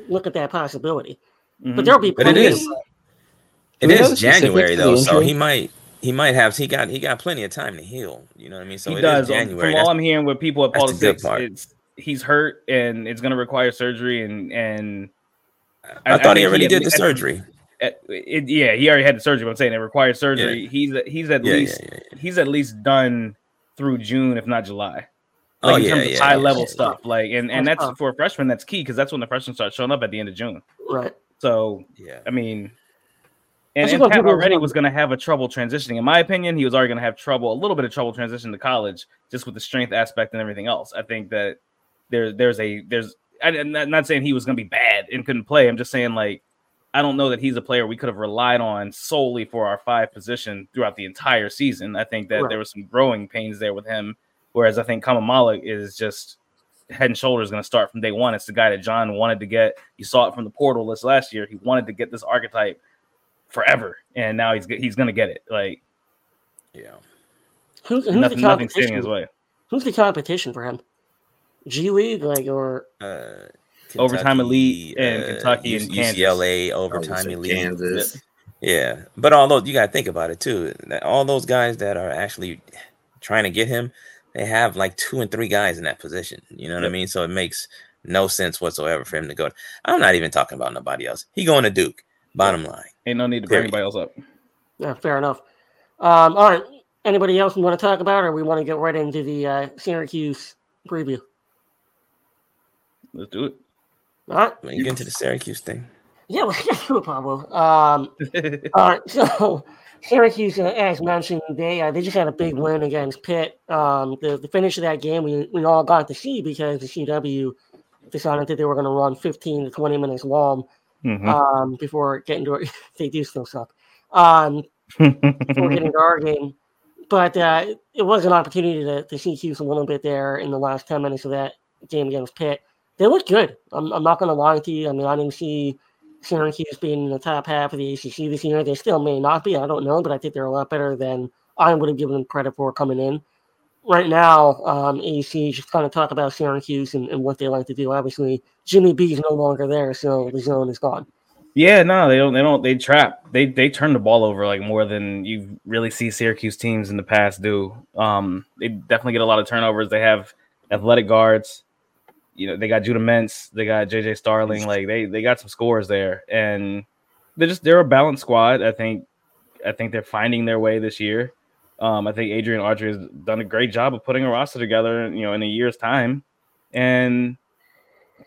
look at that possibility, mm-hmm. but there'll be. But it is. It is January though, so he might he might have he got he got plenty of time to heal. You know what I mean? So he does. January. From all I'm hearing with people at politics, it's he's hurt and it's going to require surgery and and I, I thought I he already he did the surgery. At, it, yeah, he already had the surgery. But I'm saying it requires surgery. Yeah. He's he's at yeah, least yeah, he's at least done through June, if not July. Oh, like oh, in terms of high level stuff. Like and and that's for a freshman. That's key because that's when the freshmen start showing up at the end of June. Right. So yeah, I mean. And, and Pat already was going to have a trouble transitioning. In my opinion, he was already going to have trouble, a little bit of trouble transitioning to college, just with the strength aspect and everything else. I think that there, there's a there's I'm not saying he was going to be bad and couldn't play. I'm just saying like I don't know that he's a player we could have relied on solely for our five position throughout the entire season. I think that right. there was some growing pains there with him. Whereas I think Khaman Maluach is just head and shoulders going to start from day one. It's the guy that John wanted to get. You saw it from the portal list last year. He wanted to get this archetype forever, and now he's he's going to get it. Like, yeah, who's, who's nothing, the competition? his way. Who's the competition for him? G League, like or uh, overtime elite and uh, Kentucky and UCLA overtime elite, Kansas. Yeah, but all those you got to think about it too, all those guys that are actually trying to get him, they have like two and three guys in that position. You know what I mean? So it makes no sense whatsoever for him to go. I'm not even talking about nobody else. He going to Duke. Bottom line, ain't no need to bring anybody else up. Yeah, fair enough. Um, all right. Anybody else we want to talk about, or we want to get right into the uh, Syracuse preview? Let's do it. All right. When you get into the Syracuse thing. Yeah, well, that's true, Pablo. Um, all right, so Syracuse, uh, as mentioned, they uh, they just had a big win against Pitt. Um, the, the finish of that game, we, we all got to see because the CW decided that they were going to run 15 to 20 minutes long Mhm. um, before getting to they do still suck. Um, before getting to our game. But uh, it was an opportunity to, to see Hughes a little bit there in the last 10 minutes of that game against Pitt. They looked good. I'm, I'm not going to lie to you. I mean, I didn't see Syracuse being in the top half of the ACC this year. They still may not be. I don't know, but I think they're a lot better than I would have given them credit for coming in. Right now, um, AC just kind of talk about Syracuse and, and what they like to do. Obviously, Jimmy B is no longer there, so the zone is gone. Yeah, no, they don't. They don't. They trap. They they turn the ball over like more than you really see Syracuse teams in the past do. Um, they definitely get a lot of turnovers. They have athletic guards. You know, they got Judah Mintz. They got JJ Starling. Like they they got some scores there, and they're just they're a balanced squad. I think I think they're finding their way this year. Um, I think Adrian Autry has done a great job of putting a roster together. You know, in a year's time, and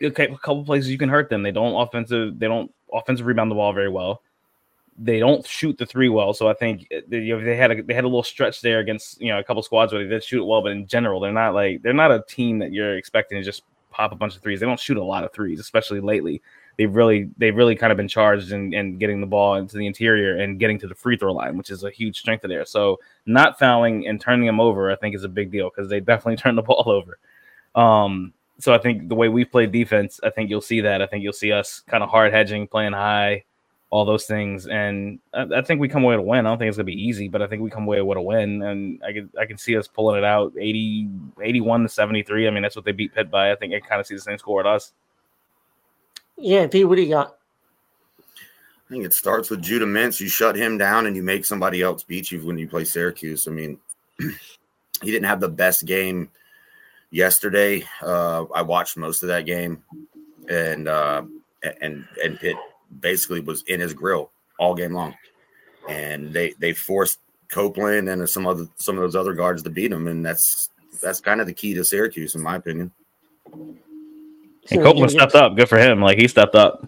okay, a couple places you can hurt them. They don't offensive. They don't offensive rebound the ball very well. They don't shoot the three well. So I think they, you know, they had a they had a little stretch there against you know a couple squads where they did shoot it well, but in general, they're not like they're not a team that you're expecting to just pop a bunch of threes. They don't shoot a lot of threes, especially lately. They've really they've really kind of been charged in, in getting the ball into the interior and getting to the free throw line, which is a huge strength of theirs. So not fouling and turning them over, I think, is a big deal because they definitely turn the ball over. Um, so I think the way we play defense, I think you'll see that. I think you'll see us kind of hard hedging, playing high, all those things, and I, I think we come away with a win. I don't think it's gonna be easy, but I think we come away with a win, and I can I can see us pulling it out 80, 81 to seventy three. I mean, that's what they beat Pitt by. I think I kind of see the same score at us. Yeah, D, what do you got? I think it starts with Judah Mintz. You shut him down and you make somebody else beat you when you play Syracuse. I mean, he didn't have the best game yesterday. Uh, I watched most of that game, and uh, and and Pitt basically was in his grill all game long, and they they forced Copeland and some other some of those other guards to beat him, and that's that's kind of the key to Syracuse, in my opinion. And Copeland stepped up. Good for him. Like he stepped up.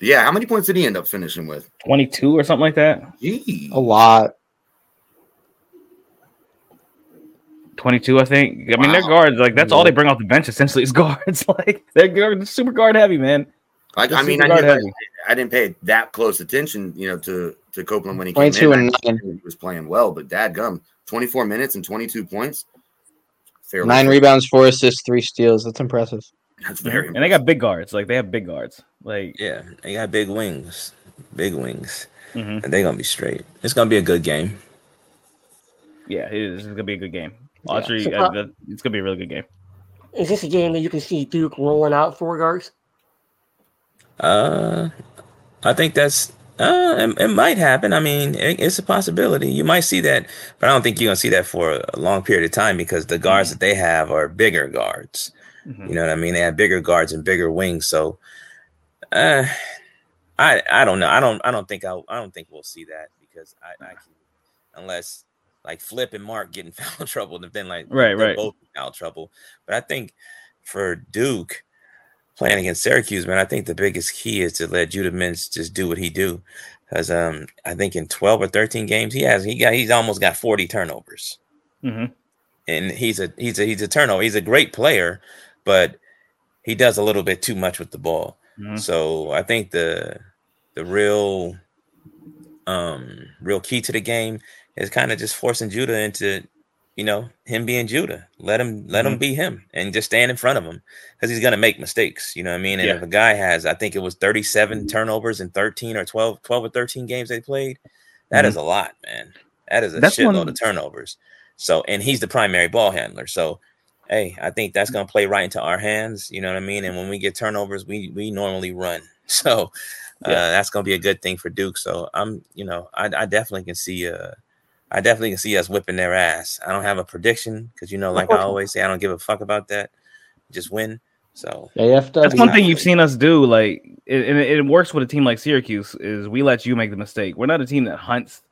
Yeah, how many points did he end up finishing with? Twenty two or something like that. Gee. A lot. 22, I think. I mean, they're guards. Like that's all they bring off the bench. Essentially, is guards. like they're guard- super guard heavy, man. Like, They're I mean, I didn't. I didn't pay that close attention, you know, to to Copeland when he came in. and nine. He was playing well, but dad gum, 24 minutes and 22 points. Fairly Nine fair. rebounds, four assists, three steals. That's impressive. That's very And they got big guards. Like they have big guards. Like Yeah, they got big wings, big wings, mhm. and they're gonna be straight. It's gonna be a good game. yeah, it is. It's gonna be a good game. Autry, So, uh, uh, it's gonna be a really good game. Is this a game that you can see Duke rolling out four guards? Uh, I think that's uh, it, it might happen. I mean, it, it's a possibility. You might see that, but I don't think you're gonna see that for a long period of time because the guards that they have are bigger guards. Mhm. You know what I mean? They have bigger guards and bigger wings. So, uh, I I don't know. I don't I don't think I I don't think we'll see that because I, I can unless like Flip and Mark get in foul trouble, and then like Right, right. both in foul trouble. But I think for Duke playing against Syracuse, man, I think the biggest key is to let Judah Mintz just do what he do. Because um, I think in twelve or thirteen games, he has he got he's almost got forty turnovers Mhm. and he's a he's a he's a turnover. He's a great player, but he does a little bit too much with the ball. Mhm. So I think the the real um real key to the game is kind of just forcing Judah into you know him being Judah. Let him let him be him and just stand in front of him because he's gonna make mistakes. You know what I mean? And Yeah. if a guy has, I think it was 37 turnovers in 13 or 12, 12 or 13 games they played, that is a lot, man. That is a That's shitload one- of turnovers. So and he's the primary ball handler. So hey, I think that's gonna play right into our hands. You know what I mean? And when we get turnovers, we we normally run. So uh, Yeah. that's gonna be a good thing for Duke. So I'm, you know, I, I definitely can see uh I definitely can see us whipping their ass. I don't have a prediction because you know, like I always say, I don't give a fuck about that. Just win. So AFW. That's one thing you've seen us do. Like, it, and it, it works with a team like Syracuse. Is we let you make the mistake. We're not a team that hunts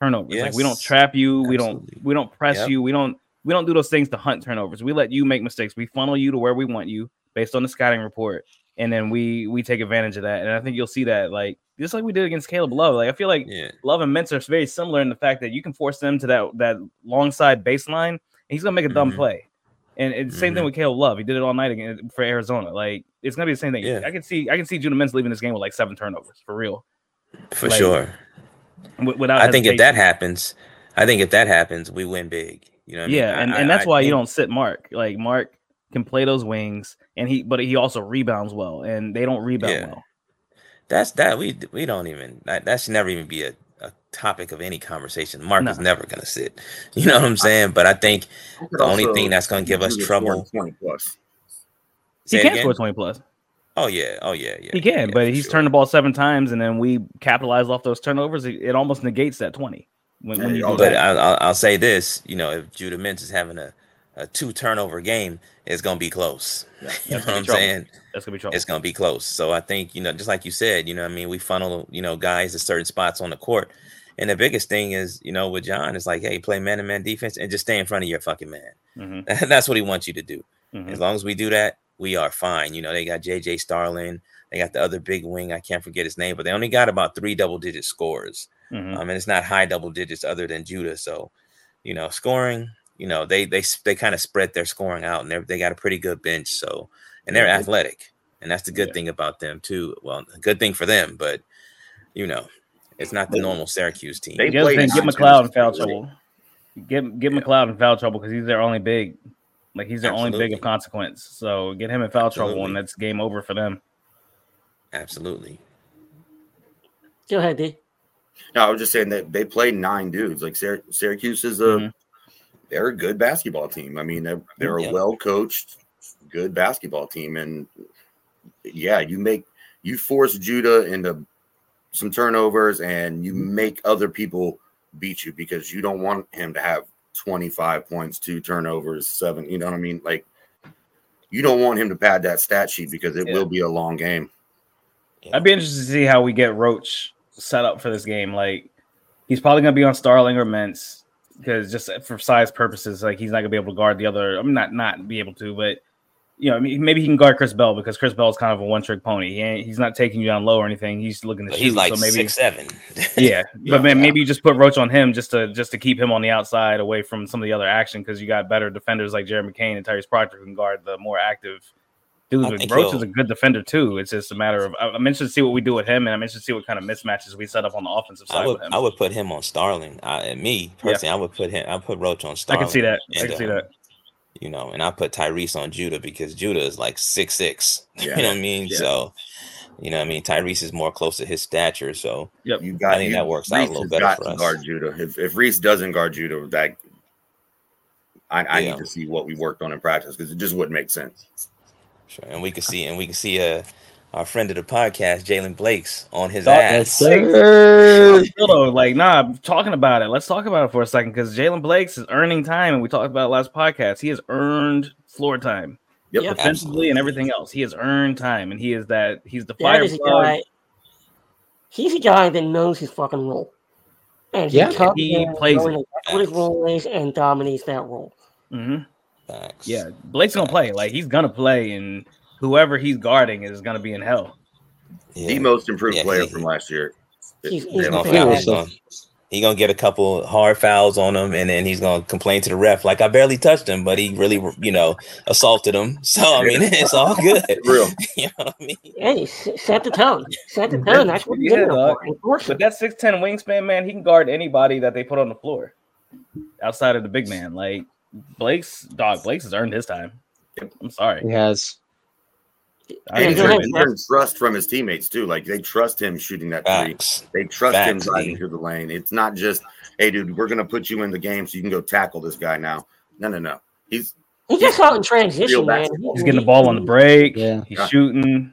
turnovers. Like we don't trap you. We don't. We don't press Yep. you. We don't. We don't do those things to hunt turnovers. We let you make mistakes. We funnel you to where we want you based on the scouting report, and then we we take advantage of that. And I think you'll see that like just like we did against Caleb Love. Like I feel like Yeah. Love and Mintz are very similar in the fact that you can force them to that that long side baseline, and he's gonna make a dumb Mhm. play. And it's the same thing Mhm. with Caleb Love. He did it all night again for Arizona. Like it's gonna be the same thing. Yeah. I can see I can see Judah Mintz leaving this game with like seven turnovers for real. For Like, sure. wi- Without I think if that happens, I think if that happens, we win big. You know what I mean? yeah, and, I- and that's I why you don't sit Mark. Like Mark can play those wings, and he but he also rebounds well, and they don't rebound Yeah. well. That's that we we don't even that, that should never even be a, a topic of any conversation. Mark is never gonna sit. You know what I'm saying? But I think the only thing that's gonna give us trouble. 20 plus. He Say can again? score twenty plus. Oh yeah, oh yeah, yeah. He can, yeah, but he's sure. turned the ball seven times, and then we capitalize off those turnovers. It, it almost negates that twenty. When, when But. I, I'll, I'll say this: you know, if Judah Mintz is having a, a two turnover game, it's gonna be close. Yeah. You know That's what I'm be trouble. saying? that's gonna be trouble. It's gonna be close. So I think you know, just like you said, you know, what I mean, we funnel you know guys to certain spots on the court, and the biggest thing is you know with John is like, hey, play man to man defense and just stay in front of your fucking man. Mhm, That's what he wants you to do. mhm. As long as we do that, we are fine. You know, they got JJ Starling, they got the other big wing. I can't forget his name, but they only got about three double digit scores. Mhm. Um, and it's not high double digits other than Judah. So, you know, scoring, you know, they they they kind of spread their scoring out, and they they got a pretty good bench. So, and they're athletic, and that's the good Yeah. thing about them too. Well, good thing for them, but you know, it's not the They- normal Syracuse team. they The other thing, get McLeod in foul trouble. Get get Yeah. McLeod in foul trouble because he's their only big. Like he's their only big of consequence. So get him in foul trouble, and that's game over for them. Absolutely. Go ahead, D. No, I was just saying that they played nine dudes. Like Syr- Syracuse is a Mhm. They're a good basketball team. I mean, they're, they're Yeah. a well coached, good basketball team, and yeah, you make you force Judah into some turnovers, and you mm-hmm. make other people beat you because you don't want him to have twenty five points, two turnovers, seven. You know what I mean? Like you don't want him to pad that stat sheet because it Yeah. will be a long game. I'd be interested to see how we get Roach set up for this game. Like he's probably gonna be on Starling or Mintz because just for size purposes, like he's not gonna be able to guard the other. I'm not not be able to, but you know, I mean, maybe he can guard Chris Bell because Chris Bell is kind of a one trick pony. He ain't, he's not taking you down low or anything. He's looking to But shoot. he's like so maybe six seven. yeah, Yeah. but man, maybe you just put Roach on him just to just to keep him on the outside away from some of the other action because you got better defenders like Jared McCain and Tyrese Proctor who can guard the more active dudes. I think Roach he'll- is a good defender too. It's just a matter of I'm interested to see what we do with him, and I'm interested to see what kind of mismatches we set up on the offensive I side would with him. I would put him on Starling. I, and me Yeah. personally, I would put him. I put Roach on Starling. I can see that. I can see that. Uh, you know, and I put Tyrese on Judah because Judah is like six six. Yeah. You know what I mean? Yeah. So, you know, what I mean, Tyrese is more close to his stature. So, Yep. You got I think you, that works out a little better got for to us. guard Judah. If, if Reese doesn't guard Judah, that I, I Yeah. need to see what we worked on in practice because it just wouldn't make sense. Sure. And we can see, and we can see, uh, our friend of the podcast, Jaylen Blakes' on his Dog- ass. Sir. Still though, like, nah, I'm talking about it. Let's talk about it for a second because Jaylen Blakes is earning time, and we talked about it last podcast. He has earned floor time Yep. Yep. defensively and everything else. He has earned time, and he is that. He's the fire is guy. He's a guy that knows his fucking role. And Yeah. comes He plays knowing it. That's what his role is and dominates that role. Mhm. Facts. Yeah, Blake's gonna play. Like he's gonna play, and whoever he's guarding is gonna be in hell. Yeah. The most improved Yeah, player he- from last year. He's- he's He's gonna, the Blake's foul. thing He's gonna, he gonna get a couple hard fouls on him, and then he's gonna complain to the ref like I barely touched him, but he really, you know, assaulted him. So I mean, it's all good. Real. you know what I mean? Hey, set the tone. Set the tone. That's what he's Yeah, in there dog. for. Enforce With it. that six ten wingspan, man, he can guard anybody that they put on the floor outside of the big man. Like Blake's dog, Blake's has earned his time. I'm sorry. He has. I And go agree. he's earned trust from his teammates too. Like they trust him shooting that three. They trust him driving through the lane. It's not just, hey, dude, we're gonna put you in the game so you can go tackle this guy now. No, no, no. He's He gets out in transition, man. basketball. He's getting the ball on the break. Yeah. He's Yeah. shooting.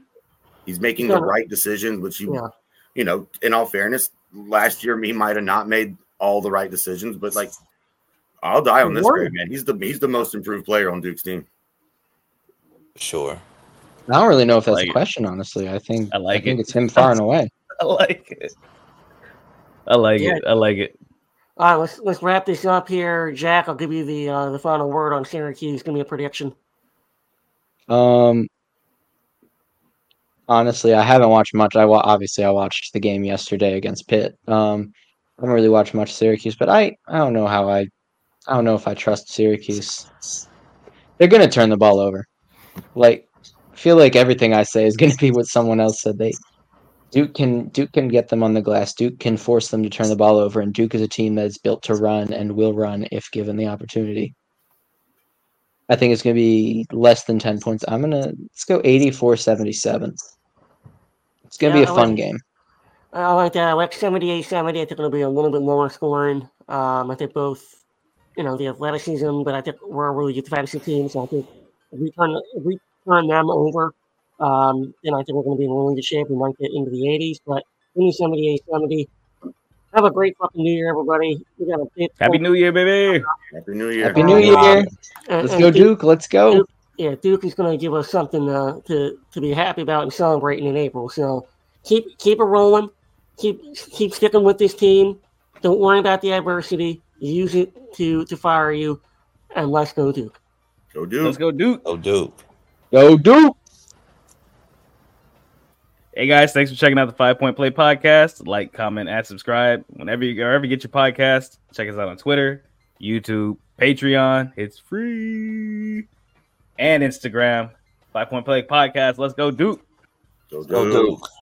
he's making Yeah. the right decisions, which you, Yeah. you know, in all fairness, last year he might have not made all the right decisions, but like, I'll die on this Word. grade, man. He's the he's the most improved player on Duke's team. Sure. I don't really know if that's Like a it. question, honestly. I think I like think it. it's him far and away. I like it. I like Yeah. it. I like it. All right, let's let's wrap this up here. Jack, I'll give you the uh, the final word on Syracuse. Give me a prediction. Um, honestly, I haven't watched much. I wa- obviously I watched the game yesterday against Pitt. Um, I haven't really watched much Syracuse, but I I don't know how I I don't know if I trust Syracuse. They're gonna turn the ball over. Like, feel like everything I say is gonna be what someone else said. They Duke can Duke can get them on the glass. Duke can force them to turn the ball over, and Duke is a team that is built to run and will run if given the opportunity. I think it's going to be less than 10 points. I'm going to let's go 84-77. It's going to Yeah, be a I fun like- game. I like that. I like 78 70. I think it'll be a little bit lower scoring. Um, I think both, you know, the athleticism, but I think we're a really good fantasy team. So I think if we turn, if we turn them over, um, then I think we're going to be in really good shape. We might get into the 80s, but 78 70. Have a great fucking New Year, everybody. We got a big Happy New Year, baby. Happy New Year. Happy New Year. and- Let's and go Duke- Duke. Let's go. Duke- yeah, Duke is going to give us something uh, to to be happy about and celebrating in April. So keep keep it rolling, keep keep sticking with this team. Don't worry about the adversity. Use it to to fire you, and let's go Duke. Go Duke. Let's go, Duke. Oh, Duke. Go Duke. Hey guys, thanks for checking out the Five Point Play podcast. Like, comment, and subscribe whenever you wherever you get your podcast. Check us out on Twitter, YouTube, Patreon. It's free, and Instagram. Five Point Play podcast. Let's go, Duke. Go Go Duke. Duke.